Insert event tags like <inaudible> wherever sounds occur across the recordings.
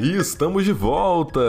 E estamos de volta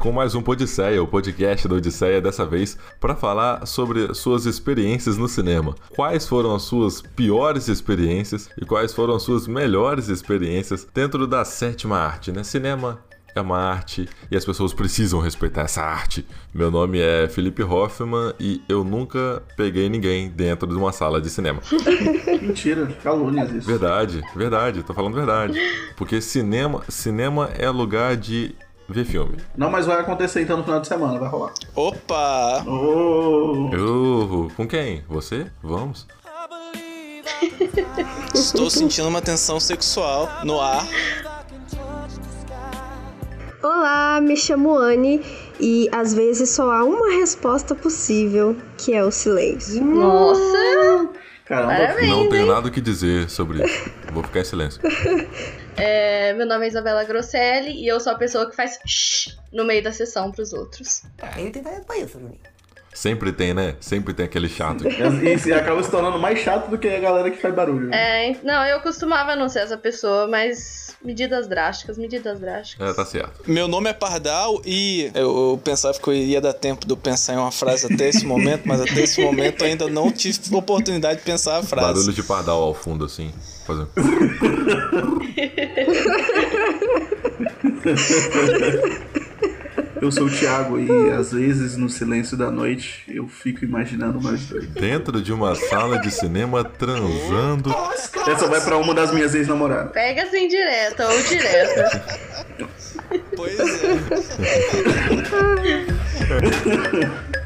com mais um Podisseia, o podcast da Odisseia, dessa vez para falar sobre suas experiências no cinema. Quais foram as suas piores experiências e quais foram as suas melhores experiências dentro da sétima arte, né? Cinema, é uma arte e as pessoas precisam respeitar essa arte. Meu nome é Felipe Hoffman e eu nunca peguei ninguém dentro de uma sala de cinema. <laughs> Mentira, calúnias isso. Verdade, verdade, tô falando verdade. Porque cinema, cinema é lugar de ver filme. Não, mas vai acontecer então no final de semana, vai rolar. Opa! Oh, Eu, com quem? Você? Vamos. Estou sentindo uma tensão sexual no ar. Olá, me chamo Anne e às vezes só há uma resposta possível, que é o silêncio. Nossa! caramba. Parabéns, Não tenho hein? nada o que dizer sobre isso. Vou ficar em silêncio. <laughs> É, meu nome é Isabela Grosselli e eu sou a pessoa que faz shh no meio da sessão pros outros. Ele tem talento pra isso, Juninho. Sempre tem, né? Sempre tem aquele chato. <laughs> E isso acaba se tornando mais chato do que a galera que faz barulho. né? É, não, eu costumava não ser essa pessoa, mas medidas drásticas, medidas drásticas. É, tá certo. Meu nome é Pardal e eu, eu pensava que eu iria dar tempo de eu pensar em uma frase até esse momento, mas até esse momento eu ainda não tive oportunidade de pensar a frase. Barulho de pardal ao fundo, assim. Fazendo. <laughs> Eu sou o Thiago e às vezes no silêncio da noite eu fico imaginando nós dois. Dentro de uma sala de cinema transando. Essa vai pra uma das minhas ex-namoradas. Pega assim direta ou direta. Pois é. <laughs>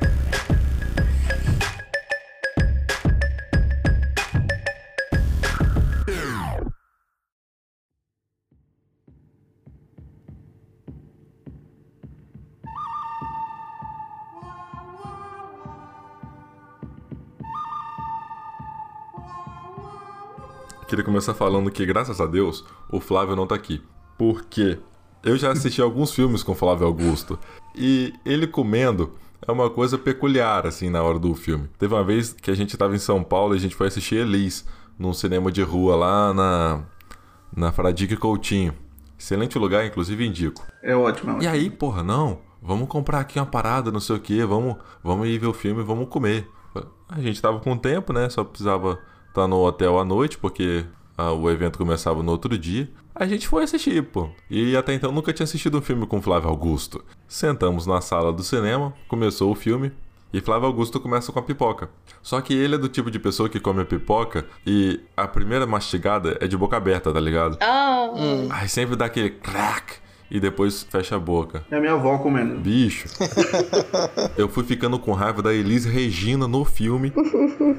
Queria começar falando que, graças a Deus, o Flávio não tá aqui. Porque eu já assisti <laughs> alguns filmes com o Flávio Augusto. E ele comendo é uma coisa peculiar, assim, na hora do filme. Teve uma vez que a gente tava em São Paulo e a gente foi assistir Elis, num cinema de rua lá na, na Fradique Coutinho. Excelente lugar, inclusive indico. É ótimo, é ótimo. E aí, porra, não, vamos comprar aqui uma parada, não sei o que, vamos, vamos ir ver o filme, vamos comer. A gente tava com tempo, né? Só precisava estar no hotel à noite, porque ah, o evento começava no outro dia. A gente foi assistir, pô. E até então nunca tinha assistido um filme com Flávio Augusto. Sentamos na sala do cinema, começou o filme. E Flávio Augusto começa com a pipoca. Só que ele é do tipo de pessoa que come a pipoca e a primeira mastigada é de boca aberta, tá ligado? Ah, Aí sempre dá aquele crack e depois fecha a boca. É a minha avó comendo. Bicho. <laughs> eu fui ficando com raiva da Elise Regina no filme.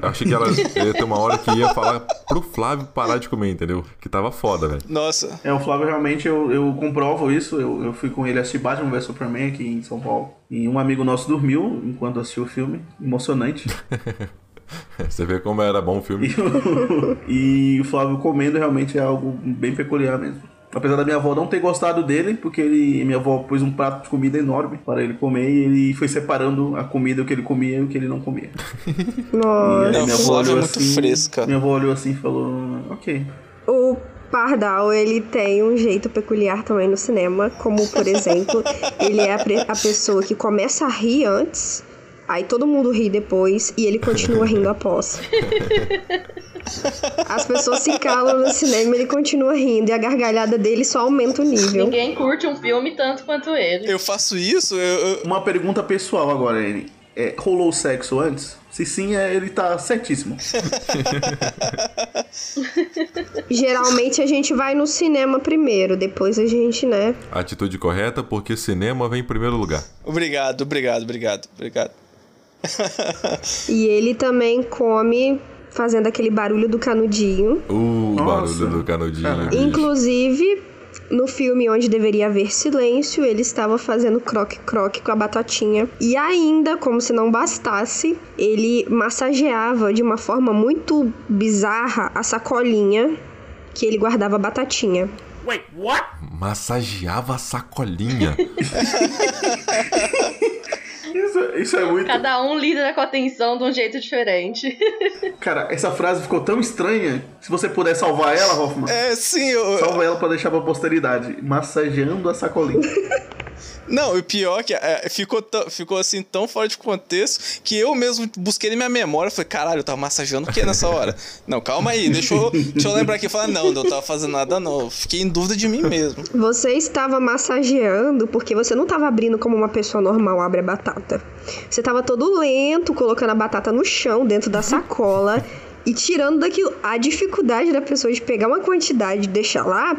Achei que ela ia ter uma hora que ia falar pro Flávio parar de comer, entendeu? Que tava foda, velho. Nossa, É, o Flávio realmente, eu, eu comprovo isso. Eu, eu fui com ele assistir Batman vs Superman aqui em São Paulo. E um amigo nosso dormiu enquanto assistiu o filme. Emocionante. <laughs> Você vê como era bom o filme. E <laughs> o, e o Flávio comendo realmente é algo bem peculiar mesmo. Apesar da minha avó não ter gostado dele, porque ele, minha avó pôs um prato de comida enorme para ele comer e ele foi separando a comida o que ele comia e o que ele não comia. <laughs> Nossa. Não, minha avó é olhou muito assim, fresca. Minha avó olhou assim e falou: Ok. O Pardal, ele tem um jeito peculiar também no cinema, como por exemplo, <laughs> ele é a, a pessoa que começa a rir antes, aí todo mundo ri depois e ele continua rindo após. <laughs> As pessoas se calam no cinema e ele continua rindo e a gargalhada dele só aumenta o nível. ninguém curte um filme tanto quanto ele. eu faço isso? Eu, eu- Uma pergunta pessoal agora, N. É, rolou sexo antes? Se sim, é, ele tá certíssimo. <laughs> Geralmente a gente vai no cinema primeiro, depois a gente, né? Atitude correta, porque cinema vem em primeiro lugar. Obrigado, obrigado, obrigado, obrigado. <laughs> E ele também come fazendo aquele barulho do canudinho. Uh, o Nossa. barulho do canudinho. Caramba. bicho. Inclusive, no filme onde deveria haver silêncio, ele estava fazendo croque-croque com a batatinha. E ainda, como se não bastasse, ele massageava de uma forma muito bizarra a sacolinha que ele guardava a batatinha. Massageava a sacolinha. <laughs> Isso, isso é muito. Cada um lida com a atenção de um jeito diferente. <laughs> Cara, essa frase ficou tão estranha. Se você puder salvar ela, Hoffman, É, sim, eu. salva ela pra deixar pra posteridade. Massageando a sacolinha. <laughs> Não, o pior é que é, ficou, tão- ficou assim tão fora de contexto que eu mesmo busquei na minha memória. Falei, caralho, eu tava massageando o que nessa hora? <laughs> Não, calma aí, deixa eu, deixa eu lembrar aqui. Falar, não, não tava fazendo nada, não. Fiquei em dúvida de mim mesmo. Você estava massageando porque você não estava abrindo como uma pessoa normal abre a batata. Você estava todo lento, colocando a batata no chão, dentro da sacola e tirando daquilo. A dificuldade da pessoa de pegar uma quantidade e deixar lá.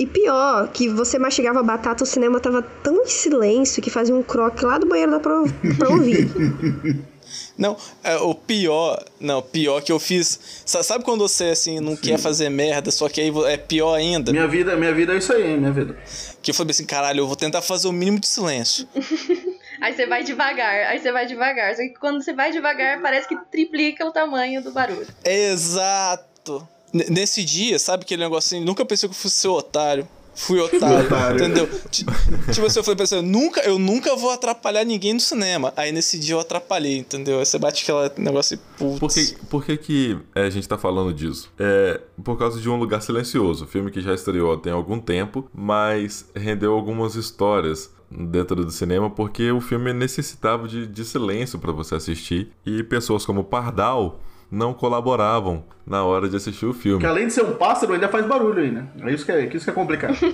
E pior, que você mastigava a batata, o cinema tava tão em silêncio que fazia um croque lá do banheiro da pra, pra ouvir. <laughs> Não, é, o pior, não, pior que eu fiz. sa- Sabe quando você assim não quer fazer merda, só que aí é pior ainda? Minha vida, minha vida é isso aí, minha vida. Que eu falei assim, caralho, eu vou tentar fazer o mínimo de silêncio. <laughs> Aí você vai devagar, aí você vai devagar. Só que quando você vai devagar, parece que triplica o tamanho do barulho. Exato. Nesse dia, sabe aquele negocinho? Nunca pensei que eu fosse ser otário. Fui otário, Otário. entendeu? Ti- Tipo assim, eu falei pra você, nunca, eu nunca vou atrapalhar ninguém no cinema. Aí nesse dia eu atrapalhei, entendeu? Aí você bate aquele negócio e putz. Por que, por que, que é, a gente tá falando disso? É por causa de Um Lugar Silencioso, filme que já estreou tem algum tempo, mas rendeu algumas histórias dentro do cinema porque o filme necessitava de, de silêncio para você assistir e pessoas como Pardal não colaboravam na hora de assistir o filme. Que além de ser um pássaro, ainda faz barulho aí, né? É isso que é, que isso que é complicado. <laughs>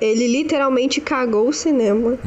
Ele literalmente cagou o cinema. <laughs>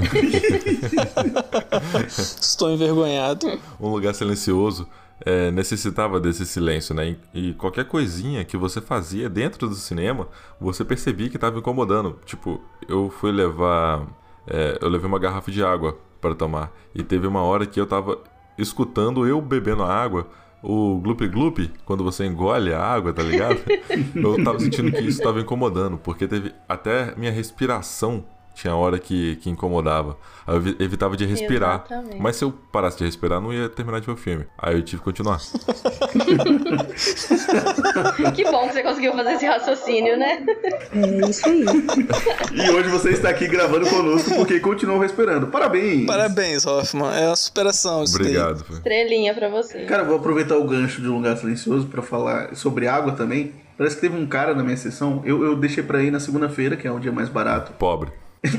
Estou envergonhado. Um Lugar Silencioso é, necessitava desse silêncio, né? E, e qualquer coisinha que você fazia dentro do cinema, você percebia que estava incomodando. Tipo, eu fui levar. é, eu levei uma garrafa de água para tomar. E teve uma hora que eu tava escutando eu bebendo a água. O glup glup, quando você engole a água, tá ligado? <laughs> eu tava sentindo que isso tava incomodando, porque teve até minha respiração tinha hora que, que incomodava. Aí eu evi- evitava de respirar. Exatamente. Mas se eu parasse de respirar, não ia terminar de ver o filme. Aí eu tive que continuar. <laughs> Que bom que você conseguiu fazer esse raciocínio, né? É isso aí. E hoje você está aqui gravando conosco porque continuou respirando. Parabéns! Parabéns, Hoffman. É uma superação isso daí. Obrigado. foi. Estrelinha pra você. Cara, eu vou aproveitar o gancho de um lugar silencioso pra falar sobre água também. Parece que teve um cara na minha sessão. Eu, eu deixei pra ir na segunda-feira, que é o dia mais barato. Pobre. Eu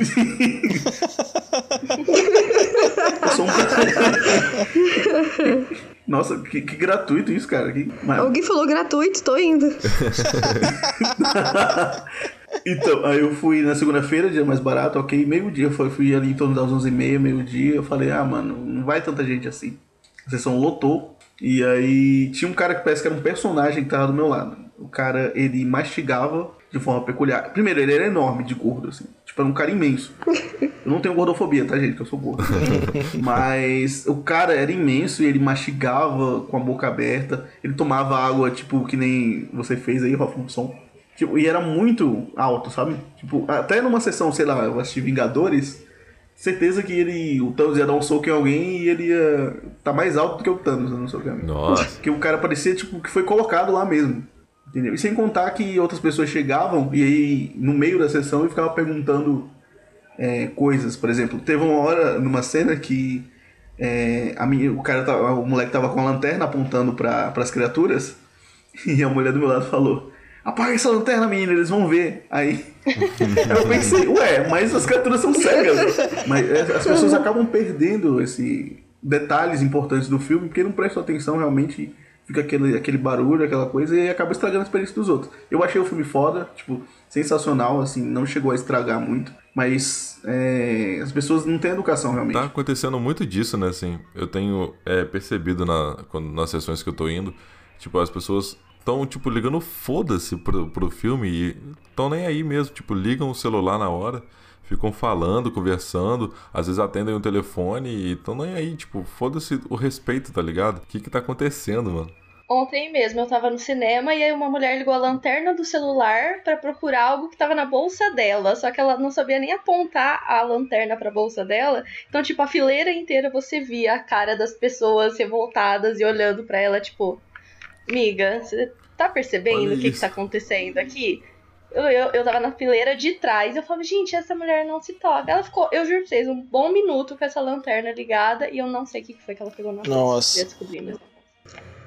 sou um. <laughs> Nossa, que, que gratuito isso, cara. Que... Mas- Alguém falou gratuito, tô indo. <laughs> Então, aí eu fui na segunda-feira, dia mais barato, ok, meio-dia. Fui, fui ali em torno das 11h30, meio-dia. Eu falei, ah, mano, não vai tanta gente assim. A sessão lotou. E aí tinha um cara que parece que era um personagem que tava do meu lado. O cara, ele mastigava de forma peculiar. Primeiro, ele era enorme de gordo, assim. Tipo, era um cara imenso. Eu não tenho gordofobia, tá, gente? Que eu sou gordo. <laughs> Mas o cara era imenso e ele mastigava com a boca aberta. Ele tomava água, tipo, que nem você fez aí, Rafa, som. Tipo, e era muito alto, sabe? Tipo, até numa sessão, sei lá, eu assisti Vingadores, certeza que ele, o Thanos ia dar um soco em alguém e ele ia tá mais alto do que o Thanos dando um soco em alguém. Nossa. Porque o cara parecia, tipo, que foi colocado lá mesmo. Entendeu? E sem contar que outras pessoas chegavam e aí, no meio da sessão, e ficava perguntando é, coisas. Por exemplo, teve uma hora, numa cena que é, a minha, o cara tava, o moleque tava com a lanterna apontando para as criaturas <laughs> e a mulher do meu lado falou: Apaga essa lanterna, menina, eles vão ver. Aí <laughs> eu pensei, ué, mas as criaturas são cegas. Mas é, as pessoas acabam perdendo esse detalhes importantes do filme porque não prestam atenção realmente. Fica aquele, aquele barulho, aquela coisa, e acaba estragando a experiência dos outros. Eu achei o filme foda, tipo, sensacional, assim, não chegou a estragar muito, mas é, as pessoas não têm educação realmente. Tá acontecendo muito disso, né? Assim, eu tenho é, percebido na, quando, nas sessões que eu tô indo, tipo, as pessoas estão, tipo, ligando foda-se pro, pro filme e estão nem aí mesmo. Tipo, ligam o celular na hora, ficam falando, conversando, às vezes atendem o telefone e estão nem aí. Tipo, foda-se o respeito, tá ligado? O que que tá acontecendo, mano? Ontem mesmo eu tava no cinema e aí uma mulher ligou a lanterna do celular pra procurar algo que tava na bolsa dela, só que ela não sabia nem apontar a lanterna pra bolsa dela. Então, tipo, a fileira inteira você via a cara das pessoas revoltadas e olhando pra ela, tipo, miga, você tá percebendo o que, que tá acontecendo aqui? Eu, eu, eu tava na fileira de trás. Eu falava, gente, essa mulher não se toca. Ela ficou, eu juro pra vocês, um bom minuto com essa lanterna ligada e eu não sei o que foi que ela pegou na Nossa. Eu descobri mesmo.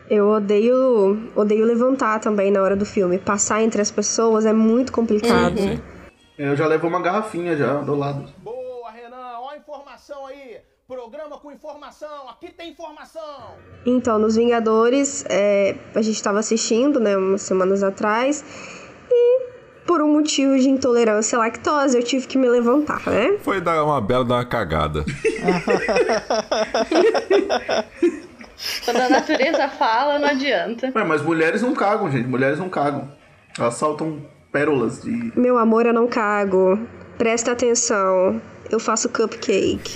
Eu odeio, odeio levantar também na hora do filme. Passar entre as pessoas é muito complicado. Sim. Eu já levo uma garrafinha já do lado. Boa, Renan. Ó a informação aí. Programa com informação. Aqui tem informação. Então, nos Vingadores, é, a gente estava assistindo, né, umas semanas atrás, e por um motivo de intolerância à lactose, eu tive que me levantar, né? Foi dar uma bela dar uma cagada. <laughs> Quando a natureza fala, não adianta. Ué, mas mulheres não cagam, gente. Mulheres não cagam. Elas saltam pérolas de. Meu amor, eu não cago. Presta atenção. Eu faço cupcake.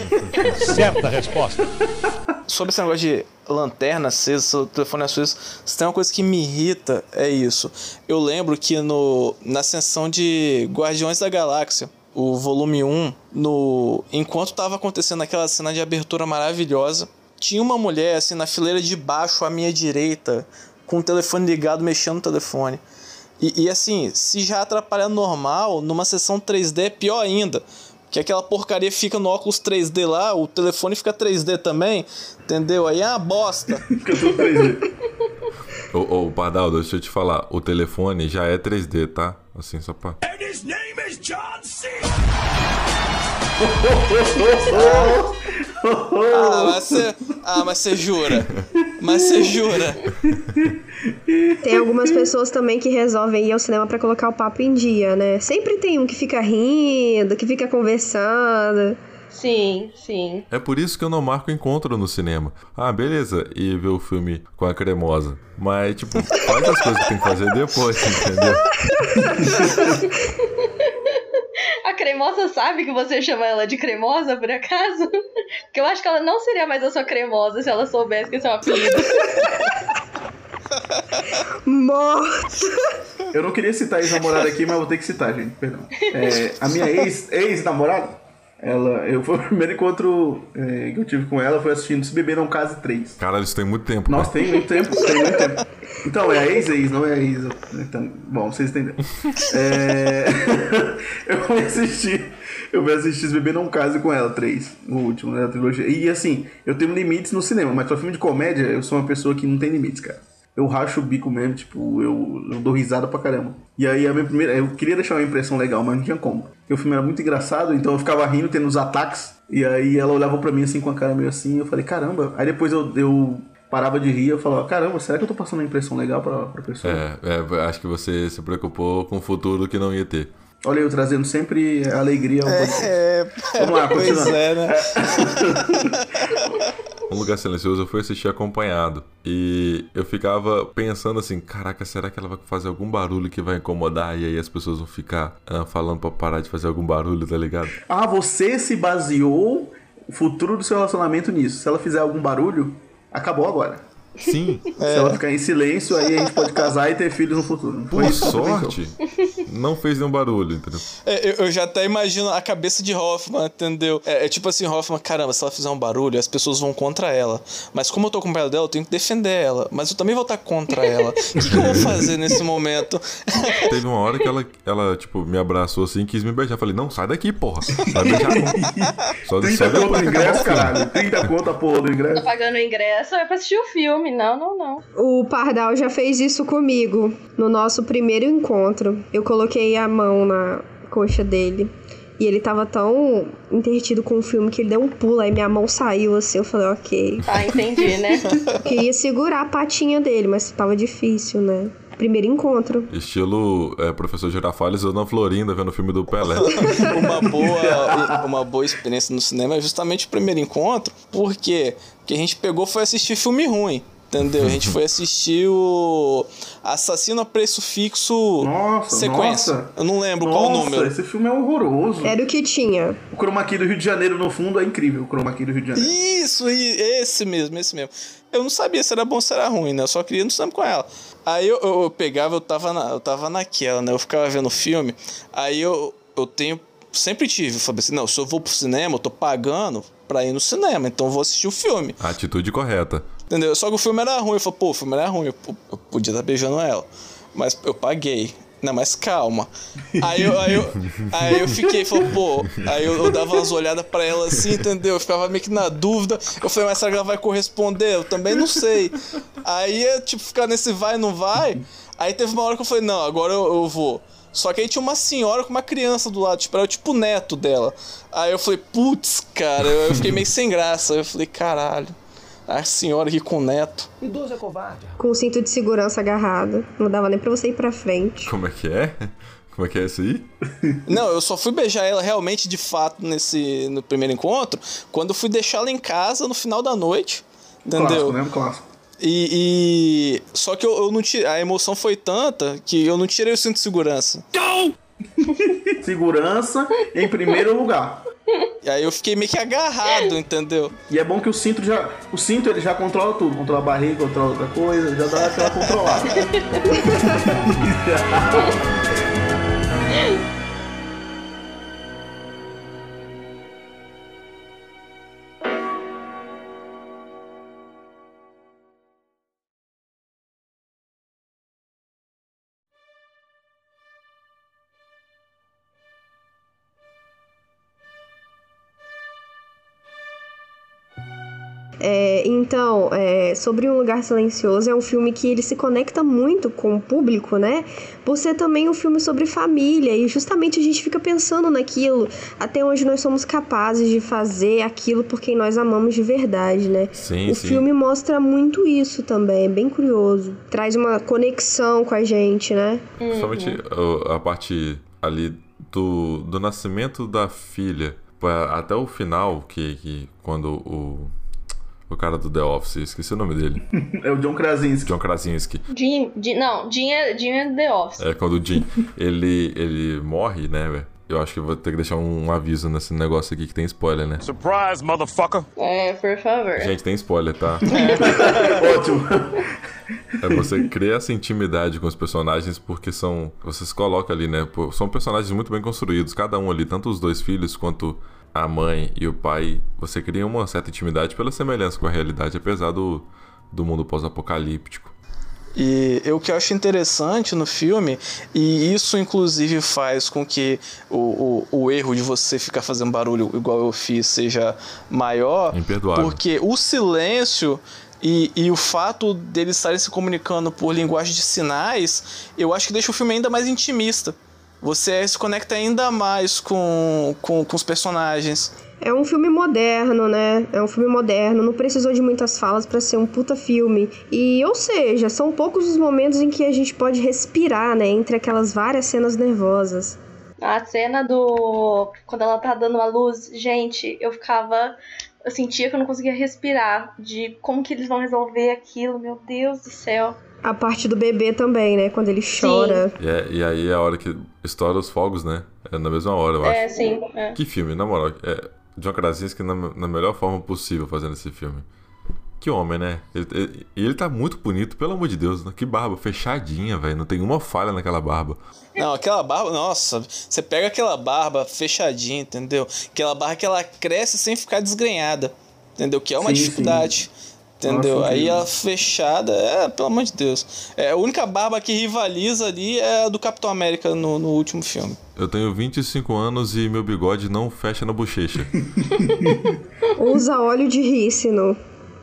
Certa resposta. Sobre esse negócio de lanterna acesa, telefone aceso, se tem uma coisa que me irrita, é isso. Eu lembro que no, na sessão de Guardiões da Galáxia, o volume 1, no, enquanto tava acontecendo aquela cena de abertura maravilhosa, tinha uma mulher assim na fileira de baixo à minha direita, com o telefone ligado, mexendo no telefone. E, e assim, se já atrapalha normal, numa sessão 3D é pior ainda. Que aquela porcaria fica no óculos 3D lá, o telefone fica 3D também, entendeu? Aí é uma bosta. <laughs> Fica tudo 3D. Ô, ô, Pardal, deixa eu te falar. O telefone já é 3D, tá? Assim, só pra. <laughs> Ah, mas você. Ah, mas você jura. <laughs> Mas você jura. <laughs> Tem algumas pessoas também que resolvem ir ao cinema pra colocar o papo em dia, né? Sempre tem um que fica rindo, que fica conversando. Sim, sim. É por isso que eu não marco encontro no cinema. Ah, beleza, e ver o filme com a cremosa. Mas, tipo, faz as coisas que tem que fazer depois, entendeu? <laughs> A cremosa sabe que você chama ela de cremosa, por acaso? <laughs> Porque eu acho que ela não seria mais a sua cremosa se ela soubesse que esse é um apelido. <laughs> Morto! Eu não queria citar ex-namorada aqui, mas vou ter que citar, gente. Perdão. É, a minha ex- ex-namorada, ela, eu foi o primeiro encontro é, que eu tive com ela foi assistindo Se Beber Não Case 3. Caralho, isso tem muito tempo. Nossa, cara. tem muito tempo, tem muito tempo. Então, é a ex-ex, não é a ex. Então, bom, vocês entenderam. É... <laughs> eu fui assistir. Eu fui assistir Se Beber Não Case com ela, 3, o último, né, da trilogia. E assim, eu tenho limites no cinema, mas pra filme de comédia, eu sou uma pessoa que não tem limites, cara. Eu racho o bico mesmo, tipo, eu, eu dou risada pra caramba. E aí a minha primeira. Eu queria deixar uma impressão legal, mas não tinha como. Porque o filme era muito engraçado, então eu ficava rindo, tendo os ataques. E aí ela olhava pra mim assim com a cara meio assim, eu falei, caramba. Aí depois eu, eu parava de rir, eu falava, caramba, será que eu tô passando uma impressão legal pra, pra pessoa? É, é, acho que você se preocupou com o futuro que não ia ter. Olha eu trazendo sempre alegria ao podcast. É, Vamos lá, continuando. é, né? Um lugar silencioso eu fui assistir acompanhado. E eu ficava pensando assim, caraca, será que ela vai fazer algum barulho que vai incomodar? E aí as pessoas vão ficar ah, falando pra parar de fazer algum barulho, tá ligado? Ah, você se baseou o futuro do seu relacionamento nisso. Se ela fizer algum barulho, acabou agora. Sim, Se ela ficar em silêncio, aí a gente pode casar e ter filhos no futuro. Por sorte, não fez nenhum barulho, entendeu? É, eu, eu já até imagino a cabeça de Hoffman, entendeu? É, é tipo assim, Hoffman, caramba, se ela fizer um barulho, as pessoas vão contra ela. Mas como eu tô com perto dela, eu tenho que defender ela. Mas eu também vou estar contra ela. O que, que eu vou fazer nesse momento? <laughs> Teve uma hora que ela, ela, tipo, me abraçou assim e quis me beijar. Eu falei, não, sai daqui, porra. Vai beijar não. Só, 30 só depois conto do ingresso, o caralho. 30 conto a porra do Tô ingresso. pagando o ingresso, é pra assistir o filme. Não, não, não. O Pardal já fez isso comigo no nosso primeiro encontro. Eu coloquei a mão na coxa dele. E ele tava tão intertido com o filme que ele deu um pulo, aí minha mão saiu assim. Eu falei, ok. Tá, entendi, né? <laughs> Queria segurar a patinha dele, mas tava difícil, né? Primeiro encontro. Estilo é, professor Girafales ou na Florinda vendo o filme do Pelé. <laughs> uma boa, uma boa experiência no cinema é justamente o primeiro encontro. Por quê? Porque a gente pegou foi assistir filme ruim. Entendeu? A gente foi assistir o Assassino a Preço Fixo Nossa, Sequência. nossa. Eu não lembro qual o Nossa, número. esse filme é horroroso. Era o que tinha. O chroma key do Rio de Janeiro no fundo é incrível. O chroma key do Rio de Janeiro. Isso, e- esse mesmo, esse mesmo. Eu não sabia se era bom ou se era ruim, né? Eu só queria ir no cinema com ela. Aí eu, eu, eu pegava, eu tava, na, eu tava naquela, né? Eu ficava vendo o filme. Aí eu, eu tenho. Sempre tive. Eu falei assim: não, se eu vou pro cinema, eu tô pagando pra ir no cinema, então eu vou assistir o filme. Atitude correta. Entendeu? Só que o filme era ruim. Eu falei, pô, o filme era ruim. Eu, eu podia estar beijando ela. Mas eu paguei. Não, mas calma. Aí eu, aí eu, aí eu fiquei, falei, pô. Aí eu, eu dava umas olhadas pra ela assim, entendeu? Eu ficava meio que na dúvida. Eu falei, mas será que ela vai corresponder? Eu também não sei. Aí, tipo, ficar nesse vai não vai. Aí teve uma hora que eu falei, não, agora eu, eu vou. Só que aí tinha uma senhora com uma criança do lado, tipo, era tipo neto dela. Aí eu falei, putz, cara, eu fiquei meio sem graça. Eu falei, caralho, a senhora aqui com o neto. Idoso é covarde. Com o cinto de segurança agarrado. Não dava nem pra você ir pra frente. Como é que é? Como é que é isso aí? <laughs> Não, eu só fui beijar ela realmente de fato nesse no primeiro encontro quando eu fui deixá-la em casa no final da noite. Entendeu? Clássico, né? Clássico. E, e- Só que eu, eu não tirei. A emoção foi tanta que eu não tirei o cinto de segurança. <laughs> Segurança em primeiro lugar. E aí eu fiquei meio que agarrado, entendeu? E é bom que o cinto já. O cinto ele já controla tudo. Controla a barriga, controla outra coisa, já dá aquela controlada. <laughs> então, é, sobre Um Lugar Silencioso é um filme que ele se conecta muito com o público, né? Por ser também um filme sobre família e justamente a gente fica pensando naquilo, até onde nós somos capazes de fazer aquilo por quem nós amamos de verdade, né? Sim, o sim. filme mostra muito isso também, é bem curioso. Traz uma conexão com a gente, né? Principalmente uh, a parte ali do, do nascimento da filha até o final, que, que quando o, o cara do The Office, esqueci o nome dele, <laughs> É o John Krasinski. John Krasinski, Jim, Jim- não, Jim é, Jim é The Office. é quando o Jim, ele, ele morre, né, velho? Eu acho que eu vou ter que deixar um aviso nesse negócio aqui que tem spoiler, né? Surprise, motherfucker! É, por favor. Gente, tem spoiler, tá? <laughs> <laughs> Ótimo. É você criar essa intimidade com os personagens porque são. Você se coloca ali, né? São personagens muito bem construídos, cada um ali, tanto os dois filhos quanto a mãe e o pai. Você cria uma certa intimidade pela semelhança com a realidade, apesar do, do mundo pós-apocalíptico. E eu- o que eu acho interessante no filme, e isso inclusive faz com que o, o, o erro de você ficar fazendo barulho igual eu fiz seja maior, porque o silêncio e, e o fato deles estarem se comunicando por linguagem de sinais, eu acho que deixa o filme ainda mais intimista. Você se conecta ainda mais com, com, com os personagens. É um filme moderno, né? É um filme moderno, não precisou de muitas falas pra ser um puta filme. E, ou seja, são poucos os momentos em que a gente pode respirar, né? Entre aquelas várias cenas nervosas. A cena do. Quando ela tá dando a luz, gente, eu ficava. Eu sentia que eu não conseguia respirar. De como que eles vão resolver aquilo, meu Deus do céu. A parte do bebê também, né? Quando ele chora. E, é- e aí é a hora que estoura os fogos, né? É na mesma hora, eu acho. É, sim. é. Que filme, na moral. É, John Krasinski na, na melhor forma possível fazendo esse filme. Que homem, né? Ele, ele, ele tá muito bonito, pelo amor de Deus. né? Que barba fechadinha, velho. Não tem uma falha naquela barba. Não, aquela barba, nossa, você pega aquela barba fechadinha, entendeu? Aquela barba que ela cresce sem ficar desgrenhada, entendeu? Que é uma Sim, dificuldade. Entendeu? Nossa, Aí ela fechada, é, pelo amor de Deus. É, a única barba que rivaliza ali é a do Capitão América no, no último filme. Eu tenho 25 anos e meu bigode não fecha na bochecha. <laughs> Usa óleo de rícino.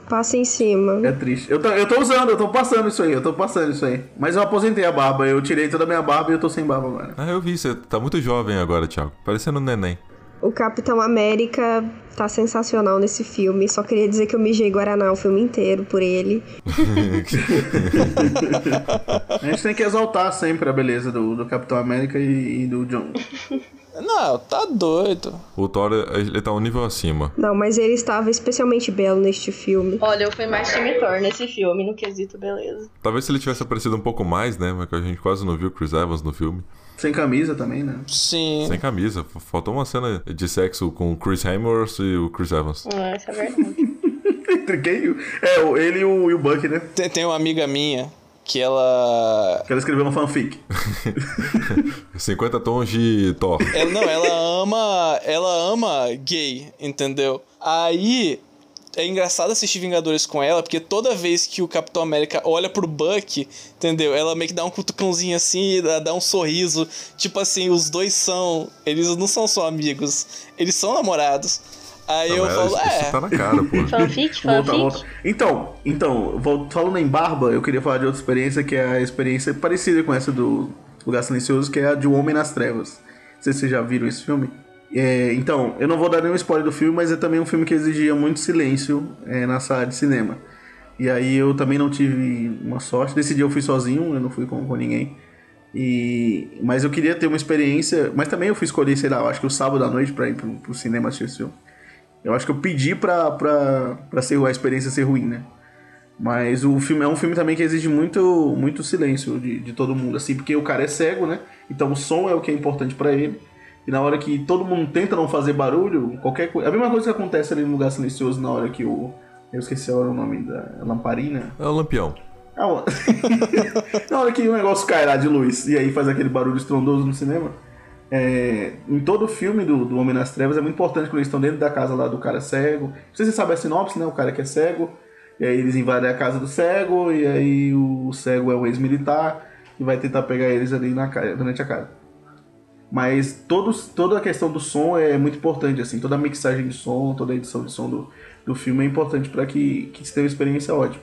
Passa em cima. É triste. Eu tô, eu tô usando, eu tô passando isso aí, eu tô passando isso aí. Mas eu aposentei a barba, eu tirei toda a minha barba e eu tô sem barba agora. ah, eu vi, você tá muito jovem agora, Thiago. Parecendo um neném. O Capitão América tá sensacional nesse filme. Só queria dizer que eu mijei Guaraná o filme inteiro por ele. <laughs> A gente tem que exaltar sempre a beleza do, do Capitão América e, e do John. <laughs> Não, tá doido. O Thor, ele tá um nível acima. Não, mas ele estava especialmente belo neste filme. Olha, eu fui mais time Thor nesse filme, no quesito beleza. Talvez se ele tivesse aparecido um pouco mais, né? Mas que a gente quase não viu o Chris Evans no filme. Sem camisa também, né? Sim. Sem camisa. Faltou uma cena de sexo com o Chris Hemsworth e o Chris Evans. Ah, isso é verdade. <laughs> Entre quem? É, o- ele e o, e o Buck, né? Tem, tem uma amiga minha que ela. Que ela escreveu uma fanfic. <laughs> 50 tons de Thor. Ela, não, ela ama. Ela ama gay, entendeu? Aí é engraçado assistir Vingadores com ela, porque toda vez que o Capitão América olha pro Buck, entendeu? Ela meio que dá um cutucãozinho assim, dá, dá um sorriso. Tipo assim, os dois são. Eles não são só amigos, eles são namorados. Aí Não, eu falo, isso é. tá na cara, pô. Fanfic, fanfic. volta. Então, então, falando em barba, eu queria falar de outra experiência que é a experiência parecida com essa do Lugar Silencioso, que é a de O Homem nas Trevas. Não sei se vocês já viram esse filme. É, então, eu não vou dar nenhum spoiler do filme, mas é também um filme que exigia muito silêncio é, na sala de cinema. E aí eu também não tive uma sorte. Nesse dia eu fui sozinho, eu não fui com, com ninguém. E, mas eu queria ter uma experiência. Mas também eu fui escolher, sei lá, eu acho que o sábado à noite pra ir pro, pro cinema assistir esse filme. Eu acho que eu pedi pra, pra, pra ser, a experiência ser ruim, né? Mas o filme é um filme também que exige muito, muito silêncio de, de todo mundo, assim, porque o cara é cego, né? Então o som é o que é importante pra ele. E na hora que todo mundo tenta não fazer barulho, qualquer coisa. A mesma coisa que acontece ali no lugar silencioso na hora que o. Eu esqueci agora o nome da lamparina. É o lampião. Ah, <laughs> ó. Na hora que o negócio cai lá de luz e aí faz aquele barulho estrondoso no cinema. É, em todo o filme do, do Homem nas Trevas é muito importante quando eles estão dentro da casa lá do cara cego. Não sei se você sabe a sinopse, né? O cara que é cego. E aí eles invadem a casa do cego. E aí o cego é um ex-militar. E vai tentar pegar eles ali na, durante a casa. Mas todos, toda a questão do som é muito importante, assim. Toda a mixagem de som, toda a edição de som do, do filme é importante para que, que você tenha uma experiência ótima.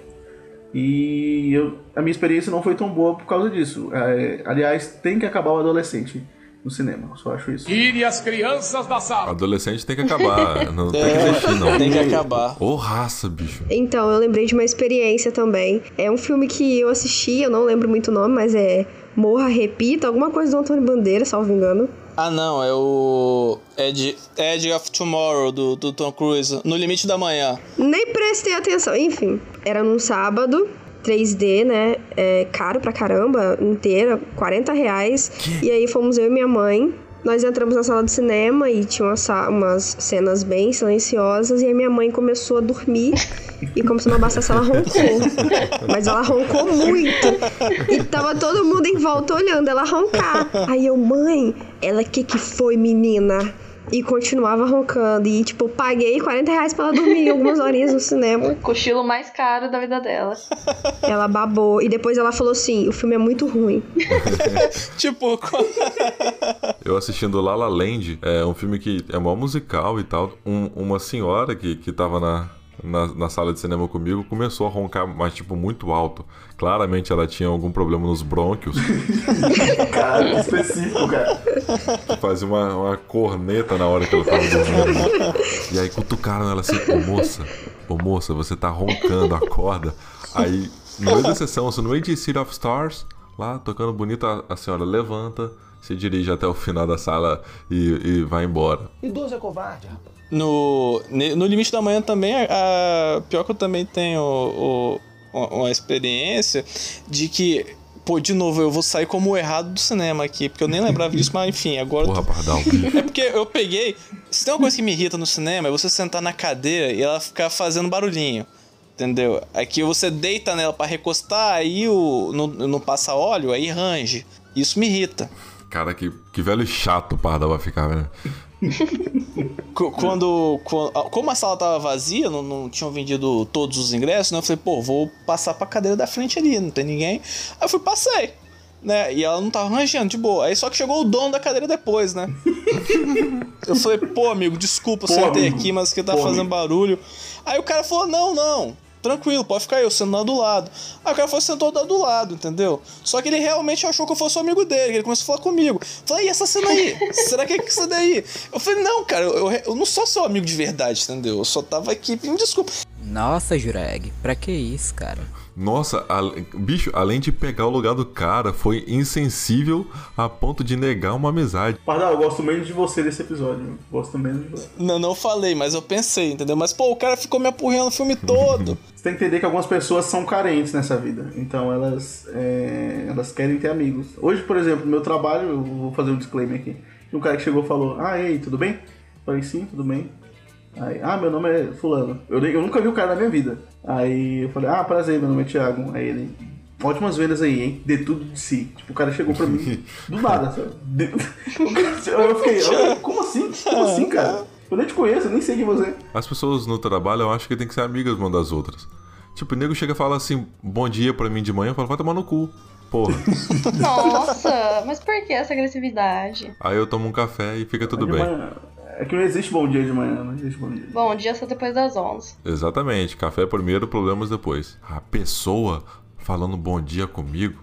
E eu- a minha experiência não foi tão boa por causa disso. É, aliás, tem que acabar o adolescente no cinema. Eu só acho isso. Tire as crianças da sala. Adolescente tem que acabar. <laughs> Não tem que deixar, não. Tem que acabar. Ô raça, bicho. Então, eu lembrei de uma experiência também. É um filme que eu assisti, eu não lembro muito o nome, mas é Morra, Repita, alguma coisa do Antônio Bandeira, salvo engano. Ah, não, é o. Edge, Edge of Tomorrow, do, do Tom Cruise. No Limite da Manhã. Nem prestei atenção. Enfim, era num sábado, 3D, né? É, caro pra caramba, inteira, 40 reais. E aí fomos eu e minha mãe. Nós entramos na sala de cinema e tinha umas, sa- umas cenas bem silenciosas. E aí minha mãe começou a dormir. E como se não bastasse, ela roncou. Mas ela roncou muito. E tava todo mundo em volta olhando ela roncar. Aí eu, mãe, ela, que que foi, menina? E continuava roncando. E, tipo, paguei 40 reais pra ela dormir algumas horinhas no cinema. <laughs> Cochilo mais caro da vida dela. Ela babou. E depois ela falou assim: o filme é muito ruim. <laughs> Tipo, <laughs> Eu assistindo La La Land, é um filme que é mó musical e tal. Um- uma senhora que, que tava na, na, na sala de cinema comigo começou a roncar, mas tipo, muito alto. Claramente ela tinha algum problema nos brônquios. <laughs> Cara, específico, cara. Fazia uma, uma corneta na hora que ela tava dormindo. E aí cutucaram ela assim, ô moça, ô moça, você tá roncando, acorda. Aí, no meio da sessão, assim, no meio de City of Stars, lá, tocando bonito, a, a senhora levanta, se dirige até o final da sala e, e vai embora. Idoso é covarde, rapaz. No, no Limite da Manhã também, a, a- pior que eu também tenho o- uma, uma experiência de que. Pô, de novo, eu vou sair como o errado do cinema aqui, porque eu nem lembrava disso, mas enfim, agora. eu tô- Porra, pardal. <laughs> É porque eu peguei. Se tem uma coisa que me irrita no cinema, é você sentar na cadeira e ela ficar fazendo barulhinho. Entendeu? Aqui você deita nela pra recostar, aí o, não, não passa óleo, aí range. Isso me irrita. Cara, que, que velho chato o pardal vai ficar, velho. Qu- Quando, quando- como a sala tava vazia, não, não tinham vendido todos os ingressos, né? Eu falei, pô, vou passar pra cadeira da frente ali, não tem ninguém. Aí eu fui, passei. Né? E ela não tava rangendo, de boa. Aí só que chegou o dono da cadeira depois, né? <laughs> eu falei, pô, amigo, desculpa, eu sentei aqui, mas que tá Pô, fazendo amigo. barulho. Aí o cara falou, não, não. Tranquilo, pode ficar eu sento lá do lado. Aí o cara foi sentou lá do lado, entendeu? Só que ele realmente achou que eu fosse o amigo dele, que ele começou a falar comigo. Falei, e essa cena aí? <laughs> Será que é isso daí? Eu falei, não, cara, eu, eu- eu não sou seu amigo de verdade, entendeu? Eu só tava aqui pedindo desculpa. Nossa, Jureg, pra que isso, cara? Nossa, a- bicho, além de pegar o lugar do cara, foi insensível a ponto de negar uma amizade. Pardal, eu gosto menos de você nesse episódio. Gosto menos de você. Não, não falei, mas eu pensei, entendeu? Mas, pô, o cara ficou me apurrando o filme todo. <laughs> Você tem que entender que algumas pessoas são carentes nessa vida. Então elas, é, elas querem ter amigos. Hoje, por exemplo, no meu trabalho, eu vou fazer um disclaimer aqui. Um cara que chegou e falou: Ah, ei, tudo bem? Falei, sim, tudo bem. Aí, ah, meu nome é Fulano. Eu, eu nunca vi o cara na minha vida. Aí eu falei, ah, prazer, meu nome é Thiago. Aí ele, ótimas vendas aí, hein? Dê tudo de si. Tipo, o cara chegou pra mim <laughs> do nada, sabe? De- <laughs> Eu fiquei, eu- como assim? Como assim, cara? Eu nem te conheço, eu nem sei quem você é. As pessoas no trabalho eu acho que tem que ser amigas uma das outras. Tipo, o nego chega e fala assim, bom dia pra mim de manhã, eu falo, vai tomar no cu. Porra. <laughs> Nossa, mas por que essa agressividade? Aí eu tomo um café e fica tudo bem. manhã. É que não existe bom dia de manhã, não existe bom dia. Bom, dia só depois das 11. Exatamente, café primeiro, problemas depois. A pessoa falando bom dia comigo,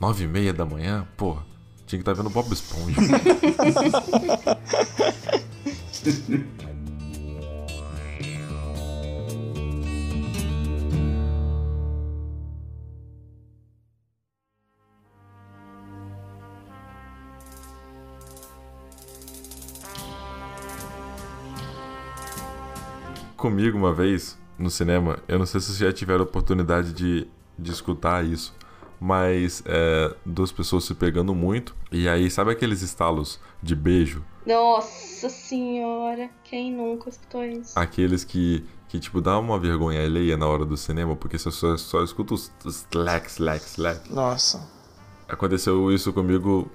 nove e meia da manhã, porra, tinha que estar vendo Bob Esponja. <laughs> Comigo uma vez no cinema, eu não sei se vocês já tiveram a oportunidade de, de escutar isso, mas é, duas pessoas se pegando muito, e aí sabe aqueles estalos de beijo? Nossa senhora, quem nunca escutou isso? Aqueles que, que tipo, dá uma vergonha alheia na hora do cinema, porque você só, só escuta os, os slack, slack, slack. Nossa. Aconteceu isso comigo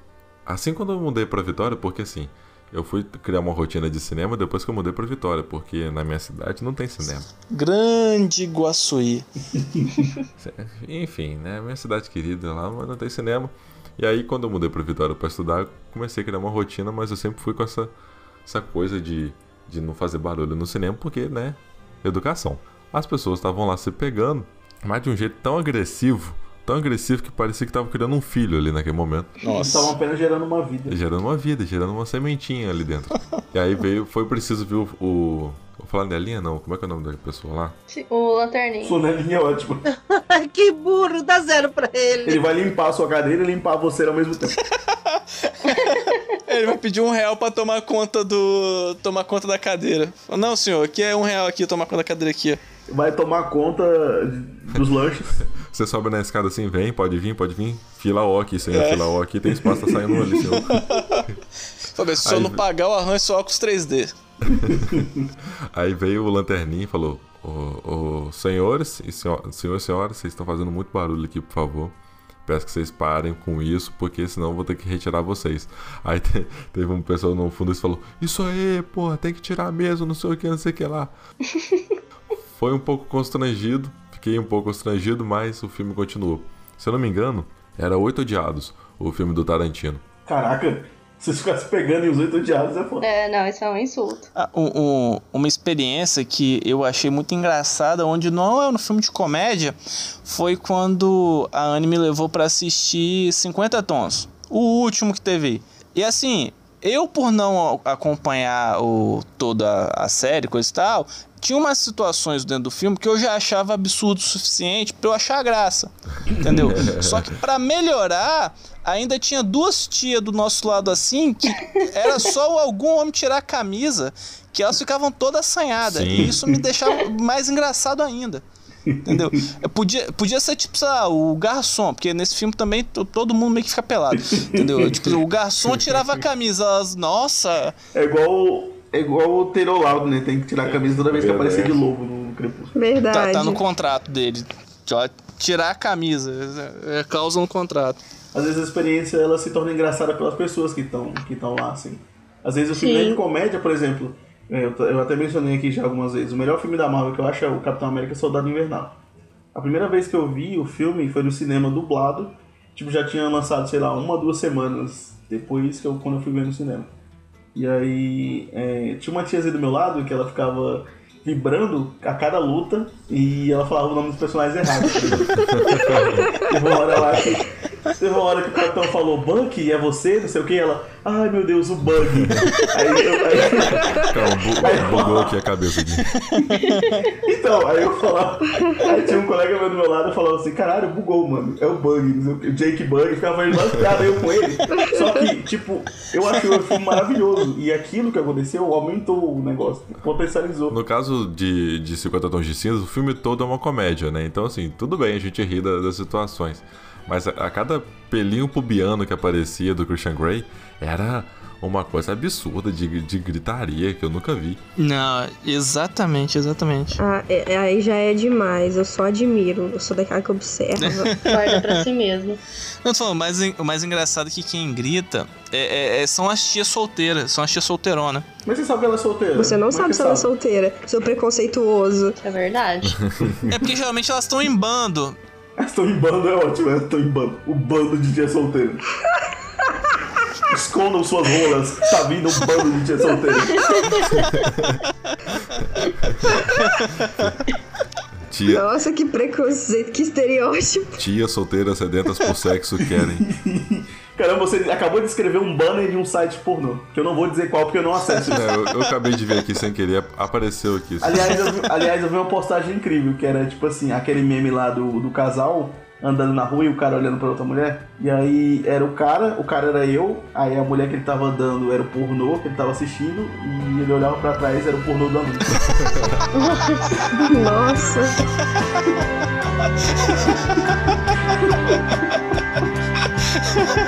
assim quando eu mudei pra Vitória, porque assim, eu fui criar uma rotina de cinema depois que eu mudei pra Vitória, porque na minha cidade não tem cinema. Grande Guaçuí. <laughs> Enfim, né? Minha cidade querida lá, mas não tem cinema. E aí, quando eu mudei pra Vitória pra estudar, comecei a criar uma rotina, mas eu sempre fui com essa, essa coisa de, de não fazer barulho no cinema, porque, né? Educação. As pessoas estavam lá se pegando, mas de um jeito tão agressivo, tão agressivo que parecia que estavam criando um filho ali naquele momento. Eles estavam apenas gerando uma vida. Gerando uma vida, gerando uma sementinha ali dentro. e aí veio, foi preciso ver o. o Vou falar Nelinha não, como é que é o nome da pessoa lá? O lanterninho. Sonelinha é ótimo. <laughs> que burro, dá zero pra ele. Ele vai limpar a sua cadeira e limpar você ao mesmo tempo. <laughs> Ele vai pedir um real pra tomar conta do. tomar conta da cadeira. Não, senhor, aqui é um real aqui, tomar conta da cadeira aqui. Vai tomar conta dos lanches. Você sobe na escada assim, vem, pode vir, pode vir. Fila O aqui, senhor, fila O aqui, tem espaço, tá saindo ali, senhor. <laughs> Falei, se o senhor não pagar, eu arranjo seu óculos 3D. <laughs> Aí veio o lanterninho e falou: Ô, senhores e senhores e senhoras, vocês estão fazendo muito barulho aqui, por favor. Peço que vocês parem com isso, porque senão eu vou ter que retirar vocês. Aí te- teve uma pessoa no fundo que falou: Isso aí, porra, tem que tirar mesmo, não sei o que, não sei o que lá. <laughs> Foi um pouco constrangido, fiquei um pouco constrangido, mas o filme continuou. Se eu não me engano, era Oito Odiados, o filme do Tarantino. Caraca, se vocês ficassem pegando e os oito odiados é foda. É, não, isso é um insulto. Ah, um- um- uma experiência que eu achei muito engraçada, onde não é no filme de comédia, foi quando a Anne me levou pra assistir 50 Tons, o último que teve. aí. E assim, eu por não acompanhar o, toda a série, coisa e tal, tinha umas situações dentro do filme que eu já achava absurdo o suficiente pra eu achar graça. Entendeu? <laughs> Só que pra melhorar, ainda tinha duas tias do nosso lado assim que era só algum homem tirar a camisa que elas ficavam todas assanhadas. Sim. E isso me deixava mais engraçado ainda. Entendeu? Eu podia, podia ser tipo, sei lá, o garçom, porque nesse filme também to- todo mundo meio que fica pelado. Entendeu? <laughs> tipo, o garçom tirava a camisa, elas, nossa, É igual, é igual o Terolaudo, né? Tem que tirar a camisa toda vez que aparecer de lobo no crepúsculo. tá, Verdade. tá no contrato dele. Tirar a camisa, é é cláusula no contrato. Às vezes a experiência ela se torna engraçada pelas pessoas que estão que estão lá, assim. Às vezes o filme Sim. é de comédia, por exemplo, é, eu, eu até mencionei aqui já algumas vezes, o melhor filme da Marvel que eu acho é o Capitão América Soldado Invernal. A primeira vez que eu vi o filme foi no cinema dublado, tipo, já tinha lançado, sei lá, uma, duas semanas depois que eu, quando eu fui ver no cinema. E aí, é, tinha uma tiazinha do meu lado que ela ficava vibrando a cada luta e ela falava o nome dos personagens errados. teve <laughs> uma hora lá que. Teve uma hora que o capitão falou Bucky, é você? Não sei o que. Ela, ai meu Deus, o Bug. aí, eu, aí, Calma, bu bugou aqui a cabeça aqui. então, aí eu falava. Aí tinha um colega meu do meu lado e falava assim: caralho, bugou, mano. É o Bug, o Jake Bug. Ficava fazendo piada eu com ele. Só que, tipo, eu achei o filme maravilhoso. E aquilo que aconteceu aumentou o negócio, potencializou. No caso de, de 50 Tons de Cinza, o filme todo é uma comédia, né? Então, assim, tudo bem a gente ri da- das situações. Mas a, a cada pelinho pubiano que aparecia do Christian Grey era uma coisa absurda de, de gritaria que eu nunca vi. Não, exatamente, exatamente. Ah, é- é- aí já é demais. Eu só admiro. Eu sou daquela que observa. <laughs> Guarda pra si mesmo. Não, tô falando, o mais, en- o mais engraçado é que quem grita é- é- é- são as tias solteiras, são as tias solteironas. Mas você sabe que ela é solteira? Você não Como é sabe se ela é solteira. Seu preconceituoso. É verdade. É porque geralmente elas estão em bando. Elas estão em bando, é ótimo, elas estão em bando. O bando de tia solteira. Escondam suas rolas, tá vindo um bando de tia solteira. Tia, Nossa, que preconceito, que estereótipo. tia solteiras sedentas por sexo querem. Caramba, você acabou de escrever um banner de um site pornô, que eu não vou dizer qual porque eu não acesso isso. É, eu, eu acabei de ver aqui sem querer, apareceu aqui. Aliás eu, vi, aliás, eu vi uma postagem incrível, que era tipo assim, aquele meme lá do, do casal andando na rua e o cara olhando pra outra mulher. E aí era o cara, o cara era eu, aí a mulher que ele tava andando era o pornô que ele tava assistindo, e ele olhava pra trás era o pornô do amigo. Nossa. <laughs>